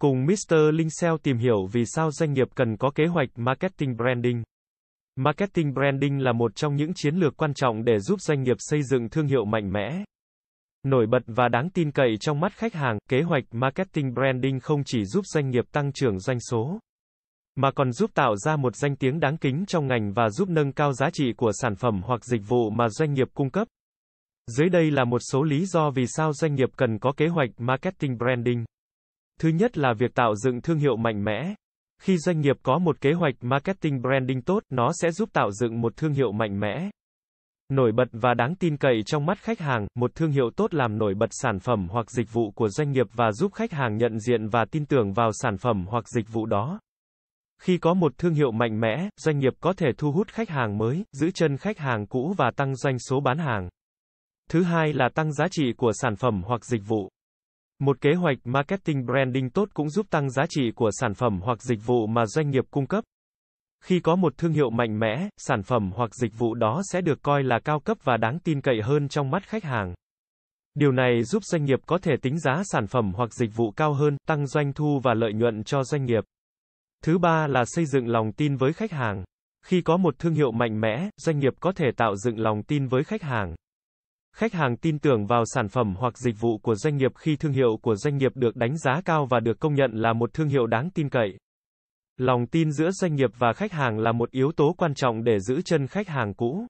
Cùng Mr. Linh SEO tìm hiểu vì sao doanh nghiệp cần có kế hoạch marketing branding. Marketing branding là một trong những chiến lược quan trọng để giúp doanh nghiệp xây dựng thương hiệu mạnh mẽ, nổi bật và đáng tin cậy trong mắt khách hàng. Kế hoạch marketing branding không chỉ giúp doanh nghiệp tăng trưởng doanh số, mà còn giúp tạo ra một danh tiếng đáng kính trong ngành và giúp nâng cao giá trị của sản phẩm hoặc dịch vụ mà doanh nghiệp cung cấp. Dưới đây là một số lý do vì sao doanh nghiệp cần có kế hoạch marketing branding. Thứ nhất là việc tạo dựng thương hiệu mạnh mẽ. Khi doanh nghiệp có một kế hoạch marketing branding tốt, nó sẽ giúp tạo dựng một thương hiệu mạnh mẽ, nổi bật và đáng tin cậy trong mắt khách hàng, một thương hiệu tốt làm nổi bật sản phẩm hoặc dịch vụ của doanh nghiệp và giúp khách hàng nhận diện và tin tưởng vào sản phẩm hoặc dịch vụ đó. Khi có một thương hiệu mạnh mẽ, doanh nghiệp có thể thu hút khách hàng mới, giữ chân khách hàng cũ và tăng doanh số bán hàng. Thứ hai là tăng giá trị của sản phẩm hoặc dịch vụ. Một kế hoạch marketing branding tốt cũng giúp tăng giá trị của sản phẩm hoặc dịch vụ mà doanh nghiệp cung cấp. Khi có một thương hiệu mạnh mẽ, sản phẩm hoặc dịch vụ đó sẽ được coi là cao cấp và đáng tin cậy hơn trong mắt khách hàng. Điều này giúp doanh nghiệp có thể tính giá sản phẩm hoặc dịch vụ cao hơn, tăng doanh thu và lợi nhuận cho doanh nghiệp. Thứ ba là xây dựng lòng tin với khách hàng. Khi có một thương hiệu mạnh mẽ, doanh nghiệp có thể tạo dựng lòng tin với khách hàng. Khách hàng tin tưởng vào sản phẩm hoặc dịch vụ của doanh nghiệp khi thương hiệu của doanh nghiệp được đánh giá cao và được công nhận là một thương hiệu đáng tin cậy. Lòng tin giữa doanh nghiệp và khách hàng là một yếu tố quan trọng để giữ chân khách hàng cũ,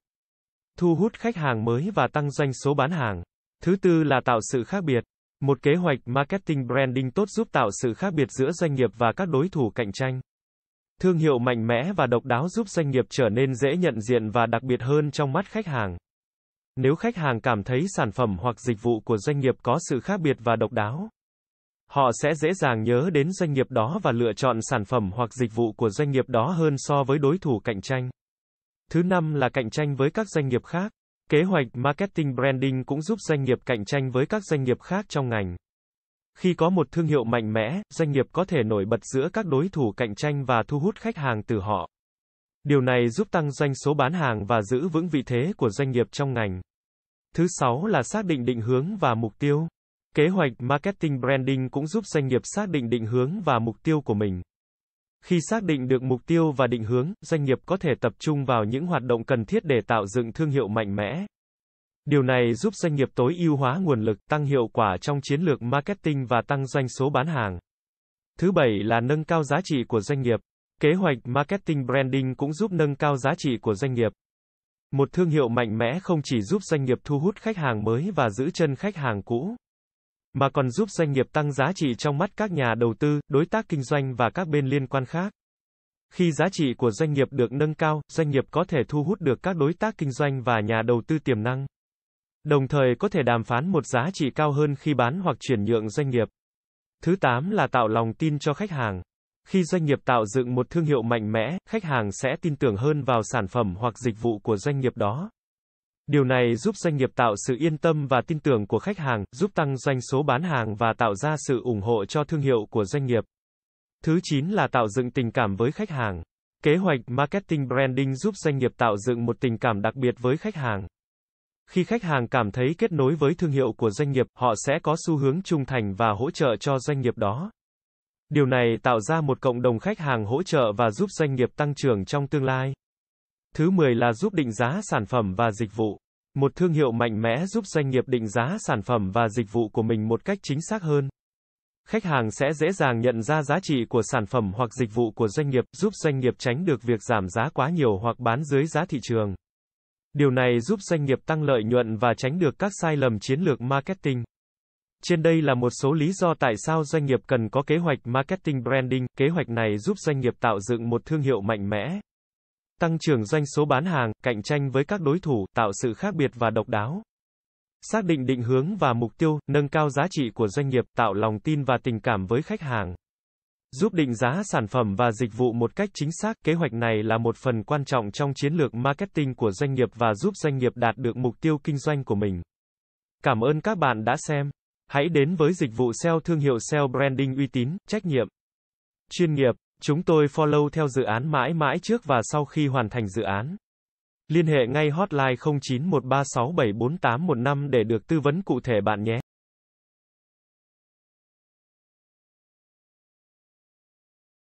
thu hút khách hàng mới và tăng doanh số bán hàng. Thứ tư là tạo sự khác biệt. Một kế hoạch marketing branding tốt giúp tạo sự khác biệt giữa doanh nghiệp và các đối thủ cạnh tranh. Thương hiệu mạnh mẽ và độc đáo giúp doanh nghiệp trở nên dễ nhận diện và đặc biệt hơn trong mắt khách hàng. Nếu khách hàng cảm thấy sản phẩm hoặc dịch vụ của doanh nghiệp có sự khác biệt và độc đáo, họ sẽ dễ dàng nhớ đến doanh nghiệp đó và lựa chọn sản phẩm hoặc dịch vụ của doanh nghiệp đó hơn so với đối thủ cạnh tranh. Thứ năm là cạnh tranh với các doanh nghiệp khác. Kế hoạch marketing branding cũng giúp doanh nghiệp cạnh tranh với các doanh nghiệp khác trong ngành. Khi có một thương hiệu mạnh mẽ, doanh nghiệp có thể nổi bật giữa các đối thủ cạnh tranh và thu hút khách hàng từ họ. Điều này giúp tăng doanh số bán hàng và giữ vững vị thế của doanh nghiệp trong ngành. Thứ sáu là xác định định hướng và mục tiêu. Kế hoạch marketing branding cũng giúp doanh nghiệp xác định định hướng và mục tiêu của mình. Khi xác định được mục tiêu và định hướng, doanh nghiệp có thể tập trung vào những hoạt động cần thiết để tạo dựng thương hiệu mạnh mẽ. Điều này giúp doanh nghiệp tối ưu hóa nguồn lực, tăng hiệu quả trong chiến lược marketing và tăng doanh số bán hàng. Thứ bảy là nâng cao giá trị của doanh nghiệp. Kế hoạch marketing branding cũng giúp nâng cao giá trị của doanh nghiệp. Một thương hiệu mạnh mẽ không chỉ giúp doanh nghiệp thu hút khách hàng mới và giữ chân khách hàng cũ, mà còn giúp doanh nghiệp tăng giá trị trong mắt các nhà đầu tư, đối tác kinh doanh và các bên liên quan khác. Khi giá trị của doanh nghiệp được nâng cao, doanh nghiệp có thể thu hút được các đối tác kinh doanh và nhà đầu tư tiềm năng. Đồng thời có thể đàm phán một giá trị cao hơn khi bán hoặc chuyển nhượng doanh nghiệp. Thứ 8 là tạo lòng tin cho khách hàng. Khi doanh nghiệp tạo dựng một thương hiệu mạnh mẽ, khách hàng sẽ tin tưởng hơn vào sản phẩm hoặc dịch vụ của doanh nghiệp đó. Điều này giúp doanh nghiệp tạo sự yên tâm và tin tưởng của khách hàng, giúp tăng doanh số bán hàng và tạo ra sự ủng hộ cho thương hiệu của doanh nghiệp. Thứ 9 là tạo dựng tình cảm với khách hàng. Kế hoạch marketing branding giúp doanh nghiệp tạo dựng một tình cảm đặc biệt với khách hàng. Khi khách hàng cảm thấy kết nối với thương hiệu của doanh nghiệp, họ sẽ có xu hướng trung thành và hỗ trợ cho doanh nghiệp đó. Điều này tạo ra một cộng đồng khách hàng hỗ trợ và giúp doanh nghiệp tăng trưởng trong tương lai. Thứ 10 là giúp định giá sản phẩm và dịch vụ. Một thương hiệu mạnh mẽ giúp doanh nghiệp định giá sản phẩm và dịch vụ của mình một cách chính xác hơn. Khách hàng sẽ dễ dàng nhận ra giá trị của sản phẩm hoặc dịch vụ của doanh nghiệp, giúp doanh nghiệp tránh được việc giảm giá quá nhiều hoặc bán dưới giá thị trường. Điều này giúp doanh nghiệp tăng lợi nhuận và tránh được các sai lầm chiến lược marketing. Trên đây là một số lý do tại sao doanh nghiệp cần có kế hoạch marketing branding. Kế hoạch này giúp doanh nghiệp tạo dựng một thương hiệu mạnh mẽ, tăng trưởng doanh số bán hàng, cạnh tranh với các đối thủ, tạo sự khác biệt và độc đáo. Xác định định hướng và mục tiêu, nâng cao giá trị của doanh nghiệp, tạo lòng tin và tình cảm với khách hàng. Giúp định giá sản phẩm và dịch vụ một cách chính xác, kế hoạch này là một phần quan trọng trong chiến lược marketing của doanh nghiệp và giúp doanh nghiệp đạt được mục tiêu kinh doanh của mình. Cảm ơn các bạn đã xem. Hãy đến với dịch vụ SEO thương hiệu SEO branding uy tín, trách nhiệm, chuyên nghiệp. Chúng tôi follow theo dự án mãi mãi trước và sau khi hoàn thành dự án. Liên hệ ngay hotline 0913674815 để được tư vấn cụ thể bạn nhé.